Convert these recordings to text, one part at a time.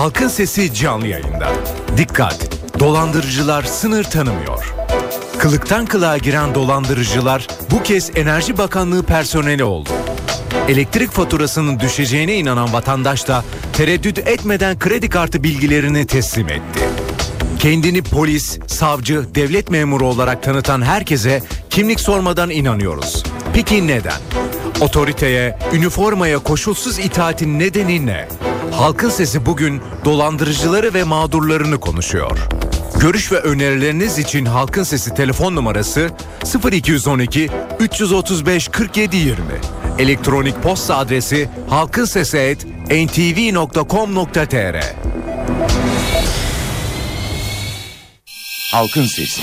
Halkın Sesi canlı yayında. Dikkat! Dolandırıcılar sınır tanımıyor. Kılıktan kılığa giren dolandırıcılar bu kez Enerji Bakanlığı personeli oldu. Elektrik faturasının düşeceğine inanan vatandaş da tereddüt etmeden kredi kartı bilgilerini teslim etti. Kendini polis, savcı, devlet memuru olarak tanıtan herkese kimlik sormadan inanıyoruz. Peki neden? Otoriteye, üniformaya koşulsuz itaatin nedeni ne? Halkın Sesi bugün dolandırıcıları ve mağdurlarını konuşuyor. Görüş ve önerileriniz için Halkın Sesi telefon numarası 0212 335 47 20. Elektronik posta adresi halkinsesi@ntv.com.tr. Halkın Sesi.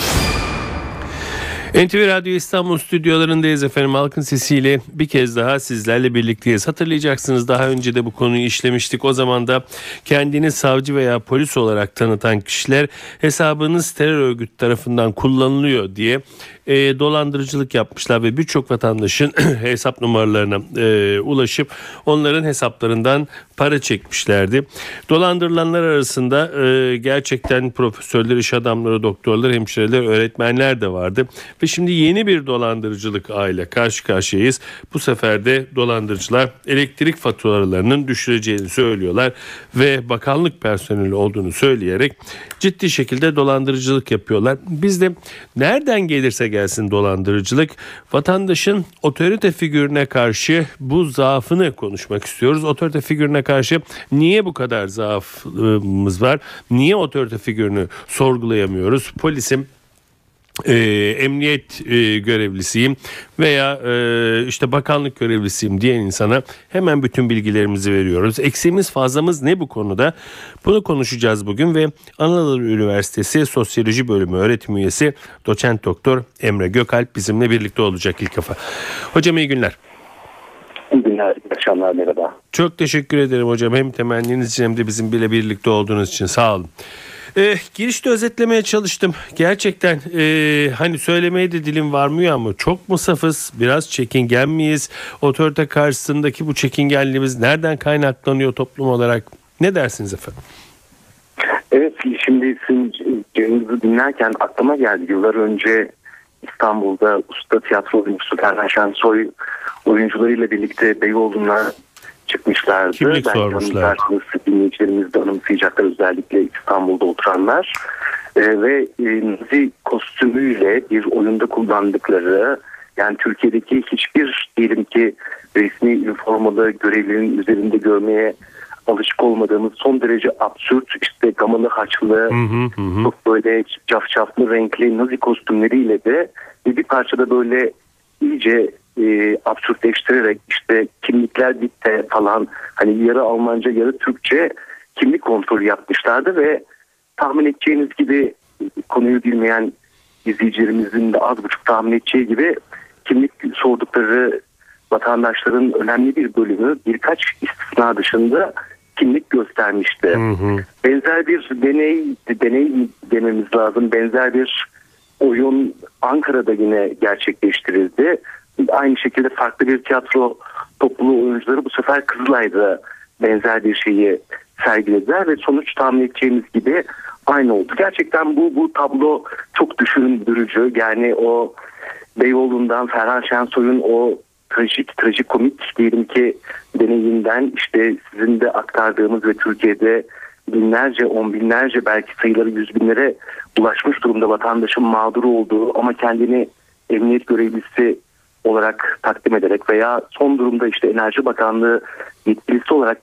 NTV Radyo İstanbul stüdyolarındayız efendim. Halkın sesiyle bir kez daha sizlerle birlikteyiz. Hatırlayacaksınız daha önce de bu konuyu işlemiştik. O zaman da kendini savcı veya polis olarak tanıtan kişiler hesabınız terör örgütü tarafından kullanılıyor diye e, dolandırıcılık yapmışlar ve birçok vatandaşın hesap numaralarına e, ulaşıp onların hesaplarından para çekmişlerdi. Dolandırılanlar arasında e, gerçekten profesörler, iş adamları, doktorlar, hemşireler, öğretmenler de vardı. Ve şimdi yeni bir dolandırıcılık aile karşı karşıyayız. Bu sefer de dolandırıcılar elektrik faturalarının düşüreceğini söylüyorlar ve bakanlık personeli olduğunu söyleyerek ciddi şekilde dolandırıcılık yapıyorlar. Biz de nereden gelirse gelsin dolandırıcılık vatandaşın otorite figürüne karşı bu zaafını konuşmak istiyoruz. Otorite figürüne karşı niye bu kadar zaafımız var? Niye otorite figürünü sorgulayamıyoruz? Polisim e, emniyet e, görevlisiyim veya e, işte bakanlık görevlisiyim diyen insana hemen bütün bilgilerimizi veriyoruz. Eksiğimiz fazlamız ne bu konuda? Bunu konuşacağız bugün ve Anadolu Üniversitesi Sosyoloji Bölümü öğretim üyesi doçent doktor Emre Gökalp bizimle birlikte olacak ilk defa. Hocam iyi günler. İyi günler, iyi akşamlar, merhaba. Çok teşekkür ederim hocam. Hem temenniniz için hem de bizim bile birlikte olduğunuz için sağ olun. E, girişte özetlemeye çalıştım. Gerçekten e, hani söylemeye de dilim varmıyor ama çok mu safız, biraz çekingen miyiz? Otorite karşısındaki bu çekingenliğimiz nereden kaynaklanıyor toplum olarak? Ne dersiniz efendim? Evet, şimdi sizin dinlerken aklıma geldi. Yıllar önce İstanbul'da usta tiyatro oyuncusu Ferhan Şensoy oyuncularıyla birlikte Beyoğlu'na çıkmışlardı. Kimlik Belki sormuşlar. dinleyicilerimiz de anımsayacaklar özellikle İstanbul'da oturanlar. Ee, ve e, Nazi kostümüyle bir oyunda kullandıkları yani Türkiye'deki hiçbir diyelim ki resmi üniformalı görevlinin üzerinde görmeye alışık olmadığımız son derece absürt işte gamalı haçlı Hı hı hı. çok böyle cafcaflı renkli nazi kostümleriyle de bir parçada böyle iyice e, absürtleştirerek işte kimlikler bitti falan hani yarı Almanca yarı Türkçe kimlik kontrolü yapmışlardı ve tahmin edeceğiniz gibi konuyu bilmeyen izleyicilerimizin de az buçuk tahmin edeceği gibi kimlik sordukları vatandaşların önemli bir bölümü birkaç istisna dışında kimlik göstermişti. Hı hı. Benzer bir deney deney dememiz lazım. Benzer bir oyun Ankara'da yine gerçekleştirildi. Aynı şekilde farklı bir tiyatro topluluğu oyuncuları bu sefer Kızılay'da benzer bir şeyi sergilediler ve sonuç tahmin edeceğimiz gibi aynı oldu. Gerçekten bu bu tablo çok düşündürücü. Yani o Beyoğlu'ndan Ferhan Şensoy'un o trajik, trajikomik diyelim ki deneyinden işte sizin de aktardığınız ve Türkiye'de binlerce, on binlerce belki sayıları yüz binlere ulaşmış durumda vatandaşın mağduru olduğu ama kendini emniyet görevlisi olarak takdim ederek veya son durumda işte Enerji Bakanlığı yetkilisi olarak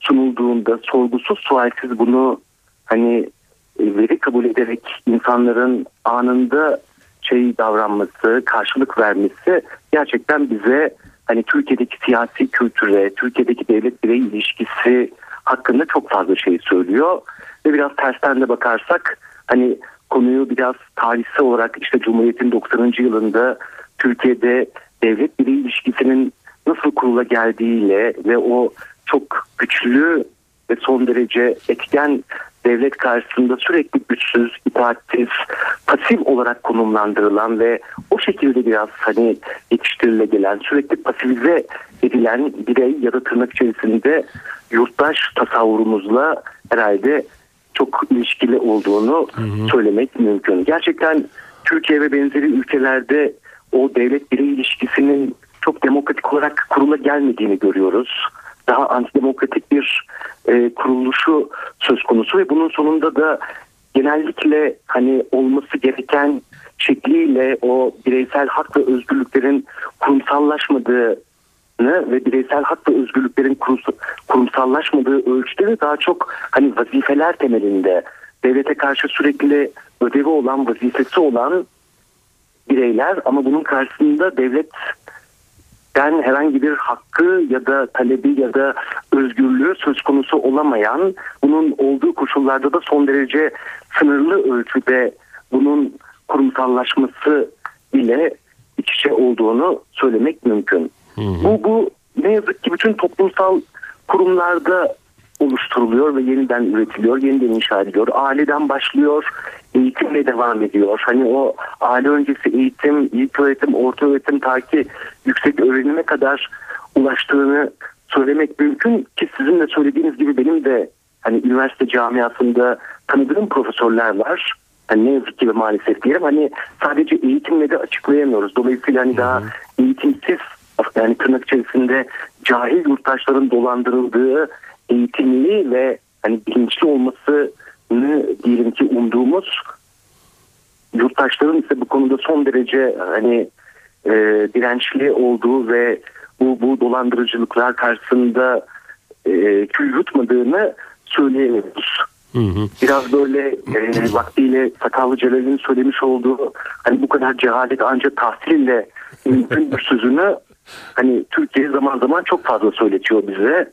sunulduğunda sorgusuz sualsiz bunu hani e, veri kabul ederek insanların anında şey davranması, karşılık vermesi gerçekten bize hani Türkiye'deki siyasi kültüre, Türkiye'deki devlet birey ilişkisi hakkında çok fazla şey söylüyor. Ve biraz tersten de bakarsak hani konuyu biraz tarihsel olarak işte Cumhuriyet'in 90. yılında Türkiye'de devlet birey ilişkisinin nasıl kurula geldiğiyle ve o çok güçlü ve son derece etken devlet karşısında sürekli güçsüz, itaatsiz, pasif olarak konumlandırılan ve o şekilde biraz hani yetiştirile gelen, sürekli pasifize edilen birey ya da tırnak içerisinde yurttaş tasavvurumuzla herhalde çok ilişkili olduğunu hı hı. söylemek mümkün. Gerçekten Türkiye ve benzeri ülkelerde o devlet birey ilişkisinin çok demokratik olarak kurula gelmediğini görüyoruz. Daha antidemokratik bir e, kuruluşu söz konusu ve bunun sonunda da genellikle hani olması gereken şekliyle o bireysel hak ve özgürlüklerin kurumsallaşmadığı ve bireysel hak ve özgürlüklerin kurumsallaşmadığı ölçüde de daha çok hani vazifeler temelinde devlete karşı sürekli ödevi olan vazifesi olan bireyler ama bunun karşısında devletten herhangi bir hakkı ya da talebi ya da özgürlüğü söz konusu olamayan bunun olduğu koşullarda da son derece sınırlı ölçüde bunun kurumsallaşması ile iç içe olduğunu söylemek mümkün. Hı hı. Bu, bu ne yazık ki bütün toplumsal kurumlarda oluşturuluyor ve yeniden üretiliyor, yeniden inşa ediliyor. Aileden başlıyor, eğitimle devam ediyor. Hani o aile öncesi eğitim, ilk öğretim, orta öğretim ta ki yüksek öğrenime kadar ulaştığını söylemek mümkün ki sizin de söylediğiniz gibi benim de hani üniversite camiasında tanıdığım profesörler var. Hani ne yazık ki ve maalesef diyelim hani sadece eğitimle de açıklayamıyoruz. Dolayısıyla hani daha eğitimsiz yani tırnak içerisinde cahil yurttaşların dolandırıldığı eğitimli ve hani bilinçli olmasını diyelim ki umduğumuz yurttaşların ise bu konuda son derece hani e, dirençli olduğu ve bu, bu dolandırıcılıklar karşısında e, kül yutmadığını söyleyemiyoruz. Hı hı. Biraz böyle e, vaktiyle Sakallı Celal'in söylemiş olduğu hani bu kadar cehalet ancak tahsille mümkün bir sözünü hani Türkiye zaman zaman çok fazla söyletiyor bize.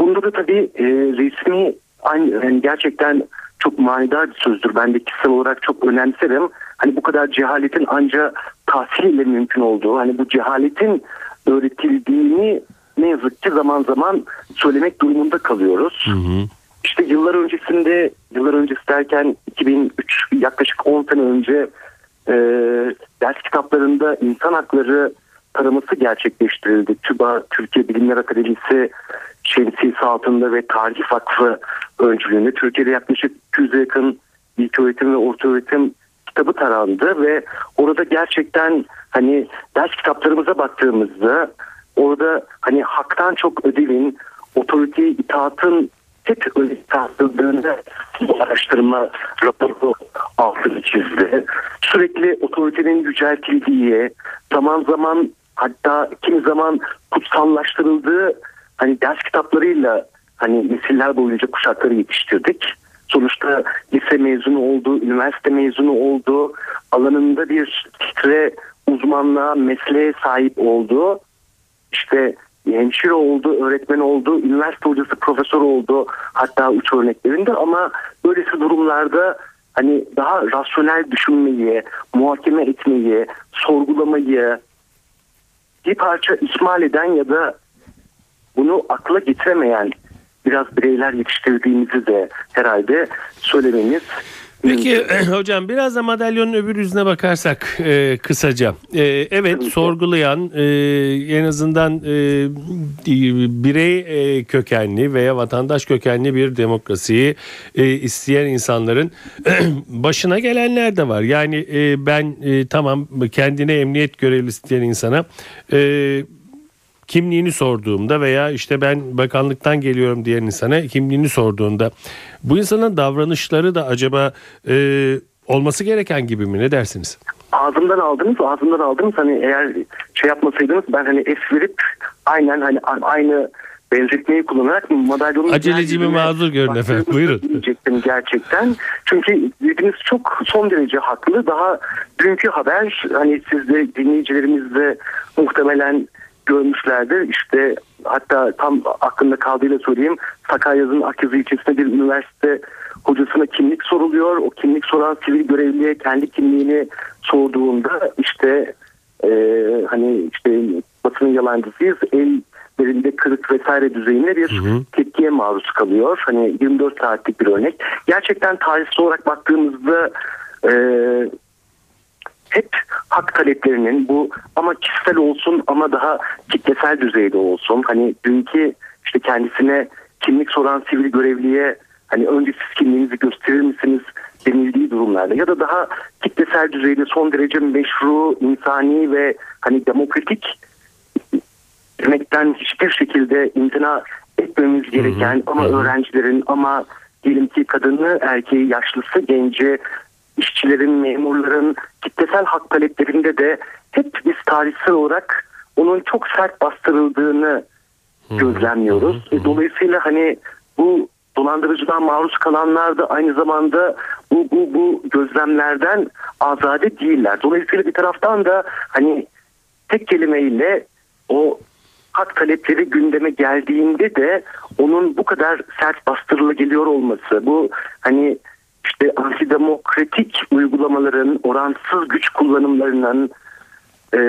Bunda da tabii e, resmi aynı, yani gerçekten çok manidar bir sözdür. Ben de kişisel olarak çok önemserim. Hani bu kadar cehaletin ancak tahsiliyle mümkün olduğu, hani bu cehaletin öğretildiğini ne yazık ki zaman zaman söylemek durumunda kalıyoruz. Hı hı. İşte yıllar öncesinde, yıllar öncesi derken 2003 yaklaşık 10 sene önce e, ders kitaplarında insan hakları taraması gerçekleştirildi. TÜBA, Türkiye Bilimler Akademisi şemsiyesi altında ve Tarih Vakfı öncülüğünde Türkiye'de yaklaşık 200'e yakın ilk öğretim ve orta öğretim kitabı tarandı ve orada gerçekten hani ders kitaplarımıza baktığımızda orada hani haktan çok ödevin, otoriteye itaatın tek öyle tartıldığında bu araştırma raporu altını çizdi. Sürekli otoritenin yüceltildiği, zaman zaman hatta kimi zaman kutsallaştırıldığı hani ders kitaplarıyla hani nesiller boyunca kuşakları yetiştirdik. Sonuçta lise mezunu oldu, üniversite mezunu oldu, alanında bir titre uzmanlığa, mesleğe sahip oldu. İşte hemşire oldu, öğretmen oldu, üniversite hocası, profesör oldu hatta uç örneklerinde ama böylesi durumlarda hani daha rasyonel düşünmeyi, muhakeme etmeyi, sorgulamayı bir parça ihmal eden ya da bunu akla getiremeyen biraz bireyler yetiştirdiğimizi de herhalde söylememiz Peki hocam biraz da madalyonun öbür yüzüne bakarsak e, kısaca. E, evet sorgulayan e, en azından e, birey e, kökenli veya vatandaş kökenli bir demokrasiyi e, isteyen insanların başına gelenler de var. Yani e, ben e, tamam kendine emniyet görevlisi diyen insana... E, kimliğini sorduğumda veya işte ben bakanlıktan geliyorum diyen insana kimliğini sorduğunda bu insanın davranışları da acaba e, olması gereken gibi mi ne dersiniz? Ağzımdan aldınız, ağzımdan aldınız. Hani eğer şey yapmasaydınız ben hani es verip aynen hani aynı benzetmeyi kullanarak madalyonun... Acelecimi mazur görün efendim buyurun. Diyecektim gerçekten. Çünkü dediğiniz çok son derece haklı. Daha dünkü haber hani siz de dinleyicilerimiz de muhtemelen görmüşlerdir. İşte hatta tam aklımda kaldığıyla söyleyeyim. Sakarya'nın Akyazı ilçesinde bir üniversite hocasına kimlik soruluyor. O kimlik soran sivil görevliye kendi kimliğini sorduğunda işte e, hani işte basının yalancısıyız. El belinde kırık vesaire düzeyinde bir hı hı. tepkiye maruz kalıyor. Hani 24 saatlik bir örnek. Gerçekten tarihsel olarak baktığımızda e, hep hak taleplerinin bu ama kişisel olsun ama daha kitlesel düzeyde olsun. Hani dünkü işte kendisine kimlik soran sivil görevliye hani önce siz kimliğinizi gösterir misiniz? denildiği durumlarda ya da daha kitlesel düzeyde son derece meşru, insani ve hani demokratik demekten hiçbir şekilde imtina etmemiz gereken hı hı, ama öğrencilerin ama diyelim ki kadını, erkeği, yaşlısı, genci, işçilerin, memurların kitlesel hak taleplerinde de hep biz tarihsel olarak onun çok sert bastırıldığını gözlemliyoruz. Hı hı hı. Dolayısıyla hani bu dolandırıcıdan maruz kalanlar da aynı zamanda bu, bu, bu gözlemlerden azade değiller. Dolayısıyla bir taraftan da hani tek kelimeyle o hak talepleri gündeme geldiğinde de onun bu kadar sert bastırılı geliyor olması bu hani işte antidemokratik uygulamaların oransız güç kullanımlarının e,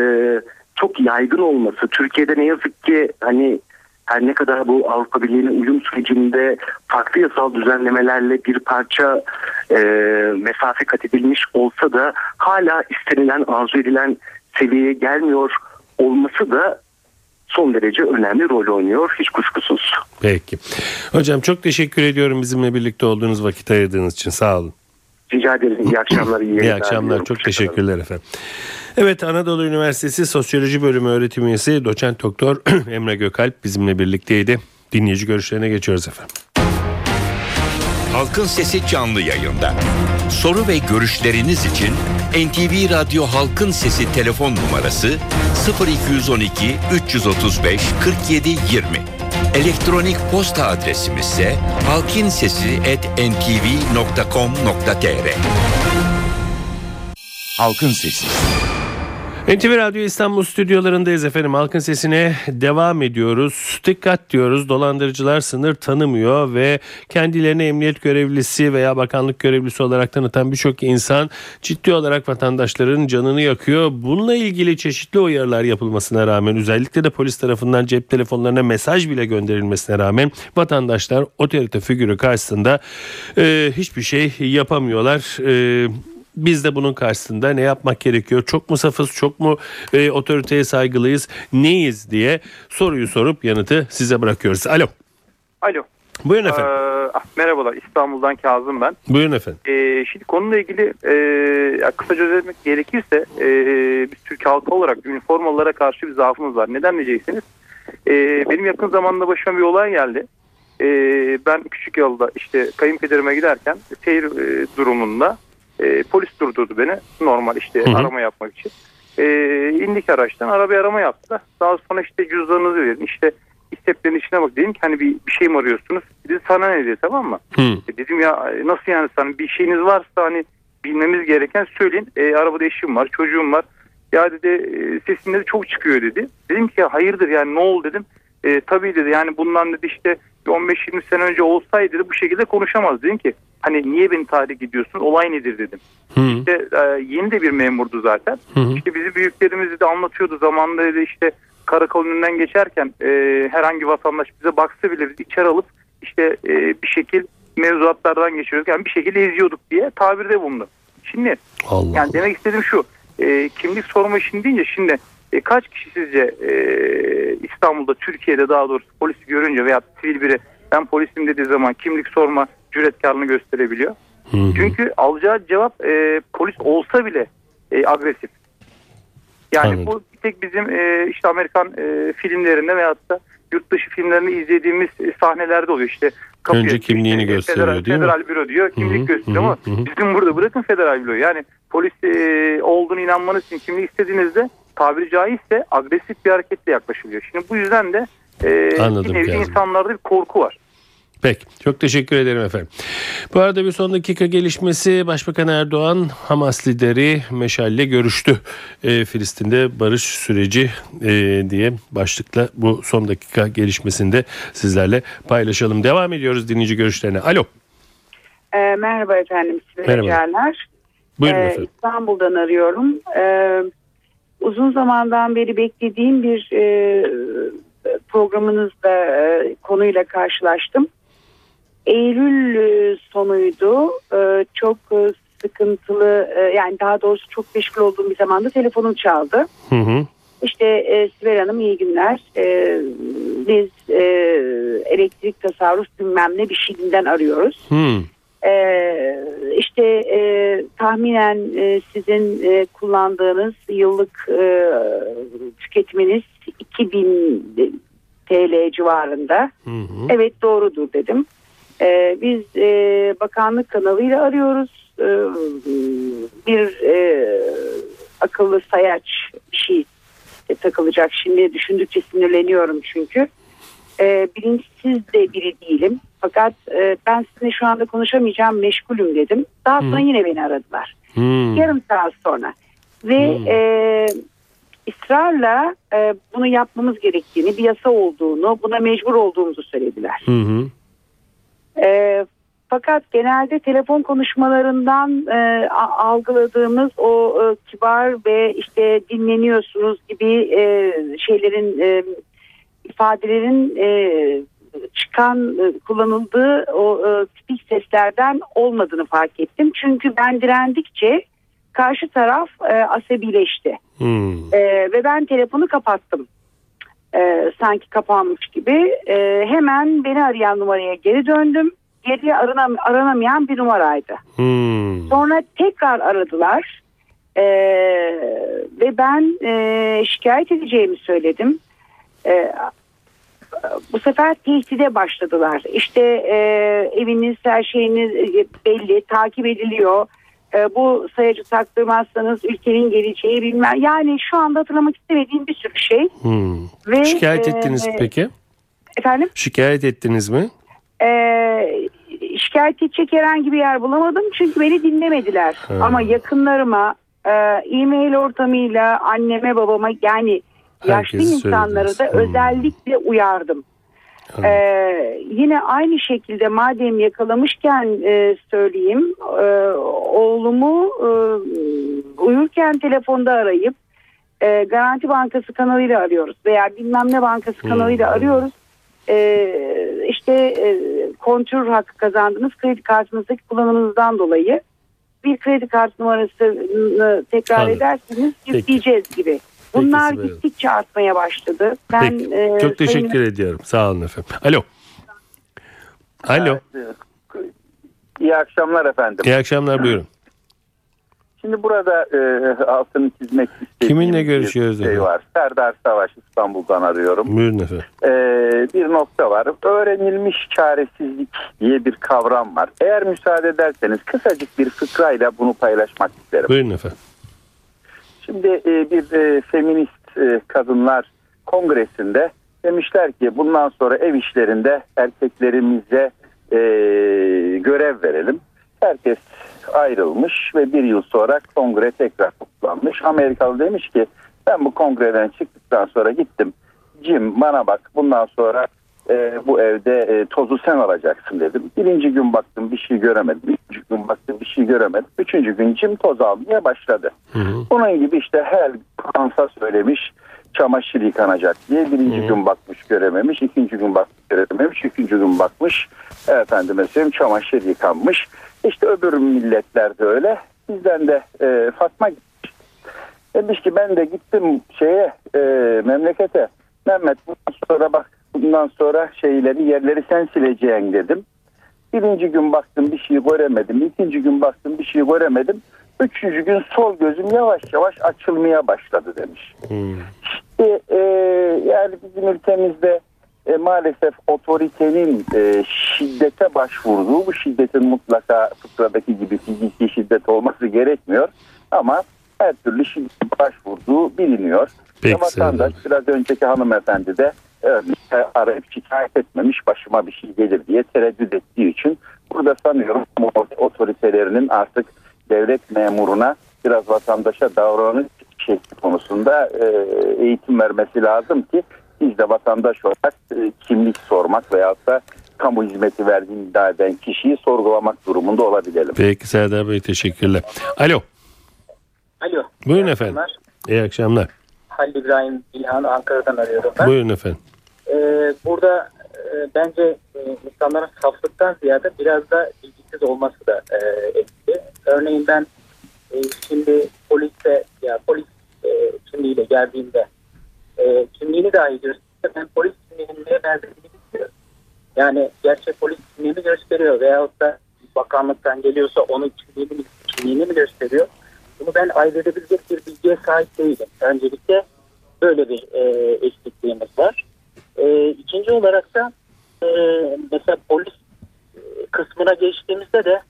çok yaygın olması Türkiye'de ne yazık ki hani her ne kadar bu Avrupa Birliği'ne uyum sürecinde farklı yasal düzenlemelerle bir parça e, mesafe kat edilmiş olsa da hala istenilen arzu edilen seviyeye gelmiyor olması da son derece önemli rol oynuyor hiç kuşkusuz. Peki. Hocam çok teşekkür ediyorum bizimle birlikte olduğunuz vakit ayırdığınız için sağ olun. Rica ederim. İyi akşamlar. İyi, iyi akşamlar. Çok teşekkürler efendim. Evet Anadolu Üniversitesi Sosyoloji Bölümü öğretim üyesi doçent doktor Emre Gökalp bizimle birlikteydi. Dinleyici görüşlerine geçiyoruz efendim. Halkın Sesi canlı yayında. Soru ve görüşleriniz için NTV Radyo Halkın Sesi telefon numarası 0212 335 47 20. Elektronik posta adresimiz ise halkinsesi@ntv.com.tr. Halkın Sesi. NTV Radyo İstanbul stüdyolarındayız efendim. Halkın sesine devam ediyoruz. Dikkat diyoruz. Dolandırıcılar sınır tanımıyor ve kendilerini emniyet görevlisi veya bakanlık görevlisi olarak tanıtan birçok insan ciddi olarak vatandaşların canını yakıyor. Bununla ilgili çeşitli uyarılar yapılmasına rağmen özellikle de polis tarafından cep telefonlarına mesaj bile gönderilmesine rağmen vatandaşlar otorite figürü karşısında e, hiçbir şey yapamıyorlar. E, biz de bunun karşısında ne yapmak gerekiyor? Çok mu safız, çok mu e, otoriteye saygılıyız, neyiz diye soruyu sorup yanıtı size bırakıyoruz. Alo. Alo. Buyurun efendim. Ee, merhabalar İstanbul'dan Kazım ben. Buyurun efendim. Ee, şimdi konuyla ilgili e, kısaca özetmek gerekirse e, biz Türk halkı olarak üniformalara karşı bir zaafımız var. Neden diyeceksiniz? E, benim yakın zamanda başıma bir olay geldi. E, ben küçük yolda işte kayınpederime giderken seyir e, durumunda e, polis durdurdu beni. Normal işte hı hı. arama yapmak için. E, indik araçtan arabaya arama yaptı. Daha sonra işte cüzdanınızı verin. İşte isteplerin içine bak. Dedim ki hani bir, bir şey mi arıyorsunuz? Dedi sana ne dedi tamam mı? Hı. E, dedim ya nasıl yani sana bir şeyiniz varsa hani bilmemiz gereken söyleyin. E, arabada eşim var çocuğum var. Ya dedi e, sesin dedi çok çıkıyor dedi. Dedim ki hayırdır yani ne oldu dedim. E, tabii dedi yani bundan dedi işte 15-20 sene önce olsaydı dedi, bu şekilde konuşamaz. Dedim ki hani niye beni tahrik ediyorsun olay nedir dedim. Hı. İşte e, yeni de bir memurdu zaten. Hı. İşte bizi büyüklerimiz de anlatıyordu zamanında işte karakol önünden geçerken e, herhangi vatandaş bize baksa bile biz içeri alıp işte e, bir şekil mevzuatlardan geçiyoruz. Yani bir şekilde eziyorduk diye tabirde bulundu. Şimdi Allah yani demek istediğim şu e, kimlik sorma işini deyince şimdi e, kaç kişi sizce e, İstanbul'da Türkiye'de daha doğrusu polisi görünce veya sivil biri ben polisim dediği zaman kimlik sorma cüretkarlığını gösterebiliyor. Hı hı. Çünkü alacağı cevap e, polis olsa bile e, agresif. Yani Anladım. bu bir tek bizim e, işte Amerikan e, filmlerinde veyahut da yurt dışı filmlerinde izlediğimiz e, sahnelerde oluyor. İşte kapıya, Önce kimliğini işte, gösteriyor federal, değil federal mi? büro diyor kimlik hı hı, gösteriyor hı, ama hı. bizim burada bırakın federal büro. Yani polis e, olduğunu inanmanız için kimlik istediğinizde tabiri caizse agresif bir hareketle yaklaşılıyor. Şimdi bu yüzden de e, Anladım, bir insanlarda bir korku var. Peki çok teşekkür ederim efendim. Bu arada bir son dakika gelişmesi Başbakan Erdoğan Hamas lideri Meşal'le görüştü. E, Filistin'de barış süreci e, diye başlıkla bu son dakika gelişmesinde sizlerle paylaşalım. Devam ediyoruz dinleyici görüşlerine. Alo. E, merhaba efendim. Merhaba. Buyurun e, efendim. İstanbul'dan arıyorum. E, uzun zamandan beri beklediğim bir e, programınızda e, konuyla karşılaştım. Eylül e, sonuydu. E, çok e, sıkıntılı yani daha doğrusu çok meşgul olduğum bir zamanda telefonum çaldı. Hı hı. İşte e, Sibel Hanım iyi günler. E, biz e, elektrik tasarruf bilmem ne bir şeyinden arıyoruz. Hmm. Ee, işte e, tahminen e, sizin e, kullandığınız yıllık e, tüketiminiz 2000 TL civarında. Hı hı. Evet doğrudur dedim. Ee, biz e, bakanlık kanalıyla arıyoruz. Ee, bir e, akıllı sayaç bir şey takılacak. Şimdi düşündükçe sinirleniyorum çünkü. Ee, bilinçsiz de biri değilim. Fakat e, ben sizinle şu anda konuşamayacağım meşgulüm dedim. Daha sonra yine beni aradılar. Hmm. Yarım saat sonra. Ve Hmm. e, ısrarla e, bunu yapmamız gerektiğini, bir yasa olduğunu, buna mecbur olduğumuzu söylediler. Hı hı. E, fakat genelde telefon konuşmalarından e, algıladığımız o e, kibar ve işte dinleniyorsunuz gibi e, şeylerin e, ifadelerin e, çıkan e, kullanıldığı o e, tipik seslerden olmadığını fark ettim. Çünkü ben direndikçe karşı taraf e, asabileşti. Hmm. E, ve ben telefonu kapattım. E, sanki kapanmış gibi. E, hemen beni arayan numaraya geri döndüm. Geriye aranam- aranamayan bir numaraydı. Hmm. Sonra tekrar aradılar. E, ve ben e, şikayet edeceğimi söyledim. E, bu sefer tehdide başladılar. İşte e, eviniz her şeyiniz e, belli takip ediliyor. E, bu sayacı taktırmazsanız ülkenin geleceği bilmem. Yani şu anda hatırlamak istemediğim bir sürü şey. Hmm. Ve, Şikayet e, ettiniz peki? Efendim? Şikayet ettiniz mi? E, şikayet edecek herhangi bir yer bulamadım çünkü beni dinlemediler. Ha. Ama yakınlarıma e, e-mail ortamıyla anneme babama yani yaşlı insanları da. Hmm. özellikle uyardım. Ee, yine aynı şekilde madem yakalamışken e, söyleyeyim e, oğlumu e, uyurken telefonda arayıp e, Garanti Bankası kanalıyla arıyoruz veya bilmem ne bankası Hmm. kanalıyla arıyoruz. E, işte e, kontür hakkı kazandınız kredi kartınızdaki kullanımınızdan dolayı bir kredi kart numarasını tekrar ederseniz Peki. yükleyeceğiz gibi. Bunlar Hanım. gittikçe artmaya başladı. Ben Peki. e, Çok teşekkür sayın- ediyorum. Sağ olun efendim. Alo. Alo. İyi akşamlar efendim. İyi akşamlar buyurun. Şimdi burada e, altını çizmek istediğim Kiminle bir görüşüyoruz şey efendim? var. Serdar Savaş İstanbul'dan arıyorum. Buyurun efendim. E, bir nokta var. Öğrenilmiş çaresizlik diye bir kavram var. Eğer müsaade ederseniz kısacık bir fıkrayla bunu paylaşmak isterim. Buyurun efendim. Şimdi e, bir e, feminist e, kadınlar kongresinde demişler ki bundan sonra ev işlerinde erkeklerimize e, görev verelim. Herkes ayrılmış ve bir yıl sonra kongre tekrar toplanmış. Amerikalı demiş ki ben bu kongreden çıktıktan sonra gittim. Jim bana bak bundan sonra e, bu evde e, tozu sen alacaksın dedim. Birinci gün baktım bir şey göremedim. Üçüncü gün baktım bir şey göremedim. Üçüncü gün Jim toz almaya başladı. Hı hı. Bunun gibi işte her kansa söylemiş çamaşır yıkanacak diye birinci gün bakmış görememiş, ikinci gün bakmış görememiş, üçüncü gün bakmış efendime söyleyeyim çamaşır yıkanmış. İşte öbür milletler de öyle. Bizden de e, Fatma gitmiş. Demiş ki ben de gittim şeye e, memlekete. Mehmet bundan sonra bak bundan sonra şeyleri yerleri sen sileceksin dedim. Birinci gün baktım bir şey göremedim. İkinci gün baktım bir şey göremedim. Üçüncü gün sol gözüm yavaş yavaş açılmaya başladı demiş. Hmm. İşte, e, yani bizim ülkemizde e, maalesef otoritenin e, şiddete başvurduğu bu şiddetin mutlaka fıkradaki gibi fiziki şiddet olması gerekmiyor. Ama her türlü şiddet başvurduğu biliniyor. Peki, Ve vatandaş biraz önceki hanımefendi de örneğin arayıp şikayet etmemiş başıma bir şey gelir diye tereddüt ettiği için burada sanıyorum otoritelerinin artık devlet memuruna biraz vatandaşa davranış şekli konusunda e, eğitim vermesi lazım ki biz de vatandaş olarak e, kimlik sormak veyahut da kamu hizmeti verdiğini iddia eden kişiyi sorgulamak durumunda olabilelim. Peki Serdar Bey teşekkürler. Alo. Alo. Buyurun İyi efendim. akşamlar. İyi akşamlar. Halil İbrahim İlhan Ankara'dan arıyorum ben. Buyurun efendim. Ee, burada e, bence e, insanların saflıktan ziyade biraz da bilgisiz olması da e, etkili. Örneğin ben e, şimdi poliste ya polis e, kimliğiyle geldiğimde e, kimliğini dahi gösteriyor. Ben polis kimliğinin neye benzediğini bilmiyorum. Yani gerçek polis kimliğini gösteriyor veyahut da bakanlıktan geliyorsa onun kimliğini, kimliğini mi gösteriyor? Bunu ben ayırt bir bilgiye sahip değilim. Öncelikle böyle bir e, eksikliğimiz var. E, ikinci olarak da e, mesela polis e, kısmına geçtiğimizde de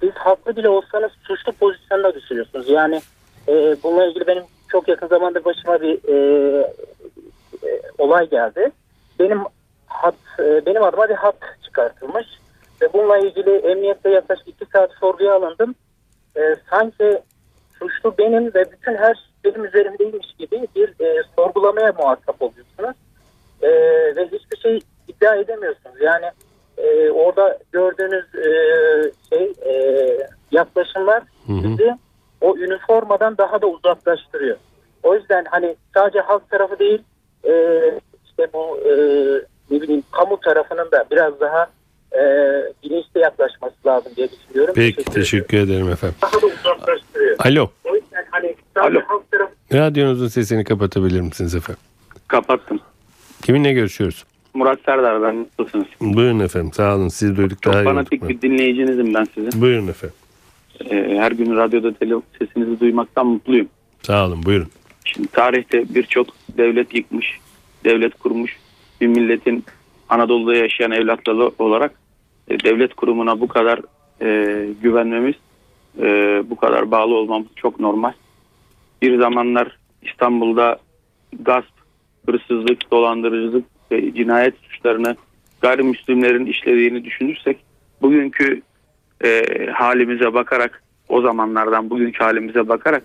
siz haklı bile olsanız suçlu pozisyonda düşürüyorsunuz. Yani e, bununla ilgili benim çok yakın zamanda başıma bir e, olay geldi. Benim hat, benim adıma bir hat çıkartılmış ve bununla ilgili emniyette yaklaşık iki saat sorguya alındım. Sanki suçlu benim ve bütün her benim üzerimdeymiş gibi bir sorgulamaya muhatap oluyorsunuz. E, ve hiçbir şey iddia edemiyorsunuz. Yani e, orada gördüğünüz e, şey e, yaklaşımlar bizi o üniformadan daha da uzaklaştırıyor. O yüzden hani sadece halk tarafı değil e, işte bu e, ne bileyim kamu tarafının da biraz daha e, bilinçli yaklaşması lazım diye düşünüyorum. Peki teşekkür ederim efendim. Daha da uzaklaştırıyor. Alo. O yüzden hani sadece Alo. halk tarafı Radyonuzun sesini kapatabilir misiniz efendim? Kapattım. Kiminle görüşüyoruz? Murat Serdar ben nasılsınız? Buyurun efendim sağ olun sizi duyduk Çok daha iyi fanatik olduk. bir dinleyicinizim ben sizin. Buyurun efendim. Ee, her gün radyoda tele sesinizi duymaktan mutluyum. Sağ olun buyurun. Şimdi tarihte birçok devlet yıkmış, devlet kurmuş bir milletin Anadolu'da yaşayan evlatları olarak e, devlet kurumuna bu kadar e, güvenmemiz, e, bu kadar bağlı olmamız çok normal. Bir zamanlar İstanbul'da gasp, hırsızlık, dolandırıcılık ve cinayet suçlarını gayrimüslimlerin işlediğini düşünürsek bugünkü e, halimize bakarak o zamanlardan bugünkü halimize bakarak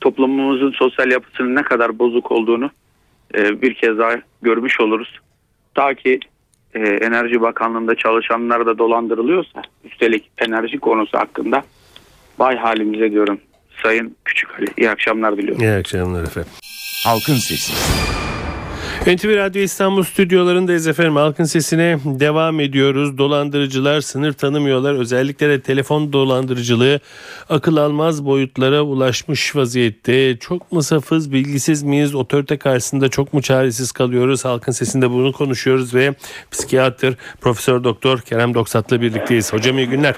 toplumumuzun sosyal yapısının ne kadar bozuk olduğunu e, bir kez daha görmüş oluruz. Ta ki e, Enerji Bakanlığı'nda çalışanlar da dolandırılıyorsa üstelik enerji konusu hakkında vay halimize diyorum. Sayın Küçük Ali iyi akşamlar diliyorum. İyi akşamlar efendim. Halkın Sesi. NTV Radyo İstanbul stüdyolarındayız efendim. Halkın sesine devam ediyoruz. Dolandırıcılar sınır tanımıyorlar. Özellikle de telefon dolandırıcılığı akıl almaz boyutlara ulaşmış vaziyette. Çok mu safız, bilgisiz miyiz? Otorite karşısında çok mu çaresiz kalıyoruz? Halkın sesinde bunu konuşuyoruz ve psikiyatr Profesör Doktor Kerem Doksat'la birlikteyiz. Hocam iyi günler.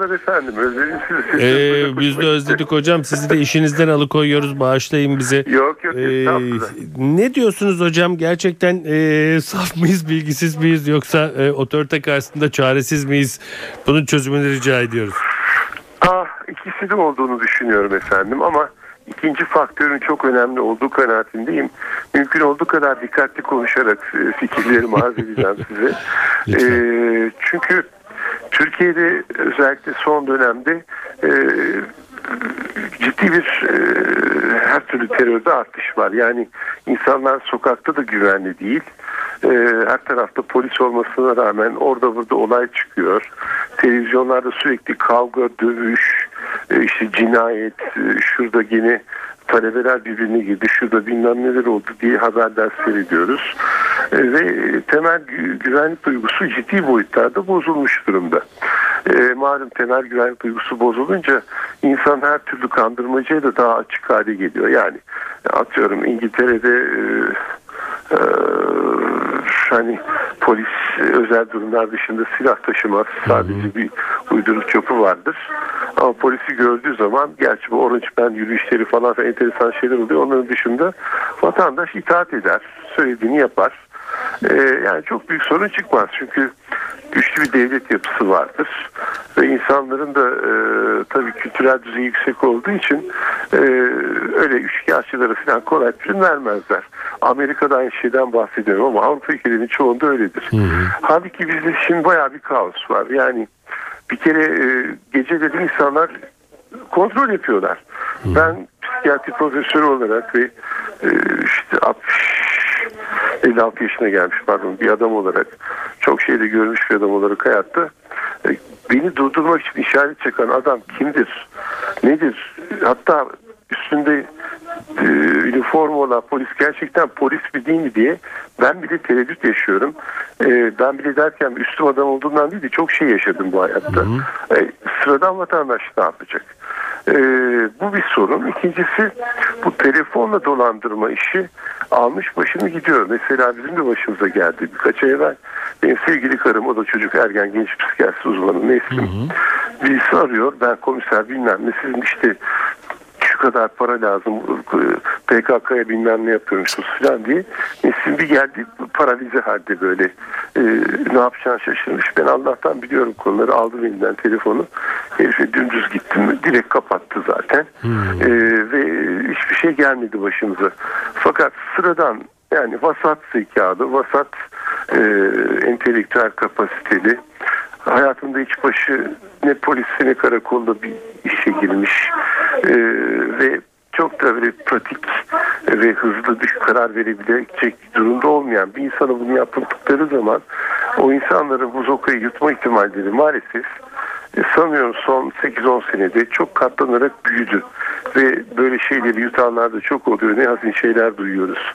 Merhabalar efendim. Özledim sizi. Ee, biz de özledik hocam. Sizi de işinizden alıkoyuyoruz. Bağışlayın bizi. Yok yok Ee, ne diyorsunuz hocam? Gerçekten e, saf mıyız, bilgisiz miyiz yoksa e, otorite karşısında çaresiz miyiz? Bunun çözümünü rica ediyoruz. Ah, ikisi de olduğunu düşünüyorum efendim ama ikinci faktörün çok önemli olduğu kanaatindeyim. Mümkün olduğu kadar dikkatli konuşarak e, fikirlerimi arz edeceğim size. Ee, çünkü Türkiye'de özellikle son dönemde e, ciddi bir e, her türlü terörde artış var. Yani insanlar sokakta da güvenli değil. E, her tarafta polis olmasına rağmen orada burada olay çıkıyor. Televizyonlarda sürekli kavga, dövüş, e, işte cinayet, e, şurada yine talebeler birbirine girdi, şurada bilmem neler oldu diye haberler seyrediyoruz. E, ve temel gü- güvenlik duygusu ciddi boyutlarda bozulmuş durumda. E, malum temel güvenlik duygusu bozulunca insan her türlü kandırmacaya da daha açık hale geliyor. Yani atıyorum İngiltere'de e, e, hani polis e, özel durumlar dışında silah taşımaz. Sadece bir uyduruk çöpü vardır. Ama polisi gördüğü zaman gerçi bu orange band yürüyüşleri falan enteresan şeyler oluyor. Onların dışında vatandaş itaat eder. Söylediğini yapar. Ee, yani çok büyük sorun çıkmaz. Çünkü güçlü bir devlet yapısı vardır. Ve insanların da e, tabii kültürel düzeyi yüksek olduğu için e, öyle üçkağıtçılara falan kolay prim vermezler. Amerika'da aynı şeyden bahsediyorum ama Avrupa ülkelerinin çoğunda öyledir. Halbuki bizde şimdi bayağı bir kaos var. Yani bir kere e, geceleri insanlar kontrol yapıyorlar. Ben psikiyatri profesörü olarak ve e, işte 60 56 yaşına gelmiş pardon bir adam olarak çok şeyde görmüş bir adam olarak hayatta e, beni durdurmak için işaret çeken adam kimdir? Nedir? Hatta üstünde e, üniforma olan polis gerçekten polis mi değil mi diye ben bile tereddüt yaşıyorum. E, ben bile derken üstüm adam olduğundan değil de çok şey yaşadım bu hayatta. E, sıradan vatandaş ne yapacak? E, bu bir sorun. İkincisi bu telefonla dolandırma işi almış başını gidiyor. Mesela bizim de başımıza geldi. Birkaç ay evvel benim sevgili karım o da çocuk ergen genç psikiyatri uzmanı Neslim. Birisi arıyor ben komiser bilmem ne sizin işte kadar para lazım PKK'ya bilmem ne yapıyormuşsunuz falan diye. Nesin bir geldi paralize halde böyle e, ne yapacağını şaşırmış. Ben Allah'tan biliyorum konuları aldım elinden telefonu. Herife dümdüz gittim direkt kapattı zaten. E, ve hiçbir şey gelmedi başımıza. Fakat sıradan yani vasat zekalı, vasat e, entelektüel kapasiteli hayatında hiç başı ne polis ne karakolda bir işe girmiş ee, ve çok da böyle pratik ve hızlı düş karar verebilecek durumda olmayan bir insana bunu yapıldıkları zaman o insanların bu zokayı yutma ihtimalleri maalesef e, sanıyorum son 8-10 senede çok katlanarak büyüdü. Ve böyle şeyleri yutanlar da çok oluyor. Ne hazin şeyler duyuyoruz.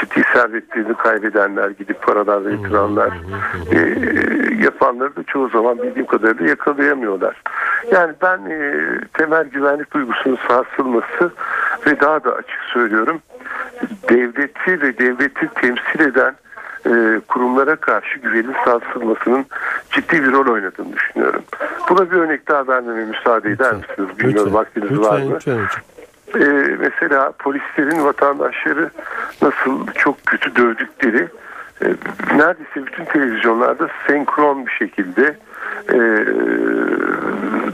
Ciddi servetlerini kaybedenler, gidip paralarla yatıranlar, e, yapanları da çoğu zaman bildiğim kadarıyla yakalayamıyorlar. Yani ben e, temel güvenlik duygusunun sarsılması ve daha da açık söylüyorum devleti ve devleti temsil eden e, kurumlara karşı güvenin sarsılmasının ciddi bir rol oynadığını düşünüyorum. Buna bir örnek daha vermeme müsaade eder misiniz? Bilmiyorum vaktiniz lütfen, var mı? lütfen Ee, mesela polislerin vatandaşları nasıl çok kötü dövdükleri e, neredeyse bütün televizyonlarda senkron bir şekilde e,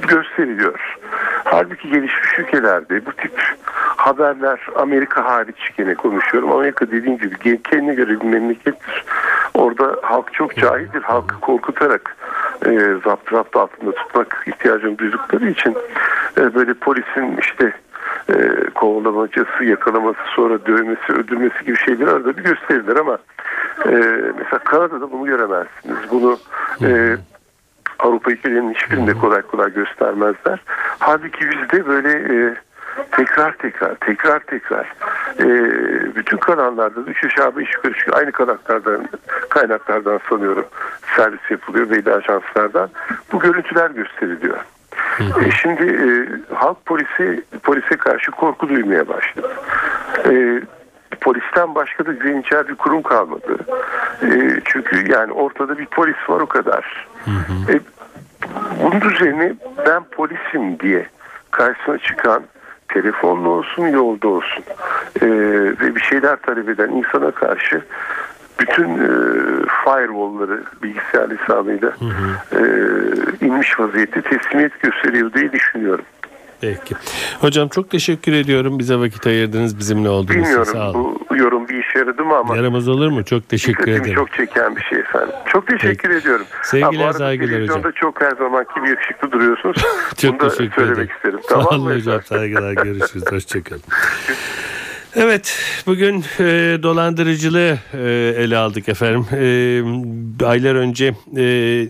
gösteriliyor. Halbuki gelişmiş ülkelerde bu tip haberler Amerika hariç gene konuşuyorum. Amerika dediğim gibi kendine göre bir memlekettir. Orada halk çok cahildir. Halkı korkutarak e, zapt rapt altında tutmak ihtiyacını duydukları için e, böyle polisin işte e, kovalamacası, yakalaması, sonra dövmesi, öldürmesi gibi şeyler arada bir gösterirler ama e, mesela Kanada'da bunu göremezsiniz. Bunu e, Avrupa ülkelerinin hiçbirinde kolay kolay göstermezler. Halbuki bizde böyle e, tekrar tekrar tekrar tekrar e, bütün kanallarda üç aşağı beş yukarı çünkü aynı kaynaklardan kaynaklardan sanıyorum servis yapılıyor belli ajanslardan bu görüntüler gösteriliyor. E, şimdi e, halk polisi polise karşı korku duymaya başladı. E, polisten başka da güveneceği bir kurum kalmadı. E, çünkü yani ortada bir polis var o kadar. E, bunun üzerine ben polisim diye karşısına çıkan telefonla olsun yolda olsun e, ve bir şeyler talep eden insana karşı bütün e, firewall'ları bilgisayar lisanıyla e, inmiş vaziyette teslimiyet gösteriyor diye düşünüyorum. Peki. Hocam çok teşekkür ediyorum. Bize vakit ayırdınız. Bizimle olduğunuz için sağ olun. bu yorum bir işe yaradı mı ama Yaramaz olur mu? Çok teşekkür ederim. çok çeken bir şey efendim. Çok teşekkür ediyorum. Sevgiler, arada saygılar hocam. çok her zamanki gibi yakışıklı duruyorsunuz. Çok Bunu da teşekkür söylemek ederim. isterim. Sağ Tamam olun mı? hocam. Saygılar. Görüşürüz. Hoşçakalın. Evet bugün e, dolandırıcılığı e, ele aldık efendim. E, aylar önce e,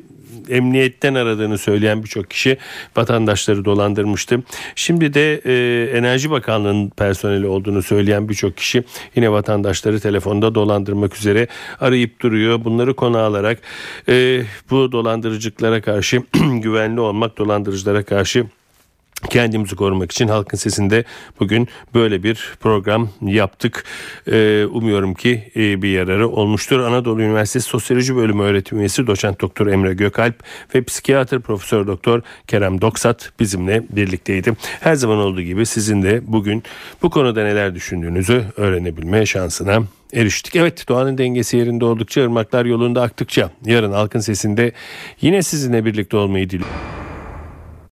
emniyetten aradığını söyleyen birçok kişi vatandaşları dolandırmıştı. Şimdi de e, Enerji Bakanlığı'nın personeli olduğunu söyleyen birçok kişi yine vatandaşları telefonda dolandırmak üzere arayıp duruyor. Bunları konu alarak e, bu dolandırıcılıklara karşı güvenli olmak, dolandırıcılara karşı Kendimizi korumak için Halkın Sesi'nde bugün böyle bir program yaptık. Ee, umuyorum ki e, bir yararı olmuştur. Anadolu Üniversitesi Sosyoloji Bölümü öğretim üyesi doçent doktor Emre Gökalp ve psikiyatr profesör doktor Kerem Doksat bizimle birlikteydi. Her zaman olduğu gibi sizin de bugün bu konuda neler düşündüğünüzü öğrenebilme şansına eriştik. Evet doğanın dengesi yerinde oldukça ırmaklar yolunda aktıkça yarın Halkın Sesi'nde yine sizinle birlikte olmayı diliyorum.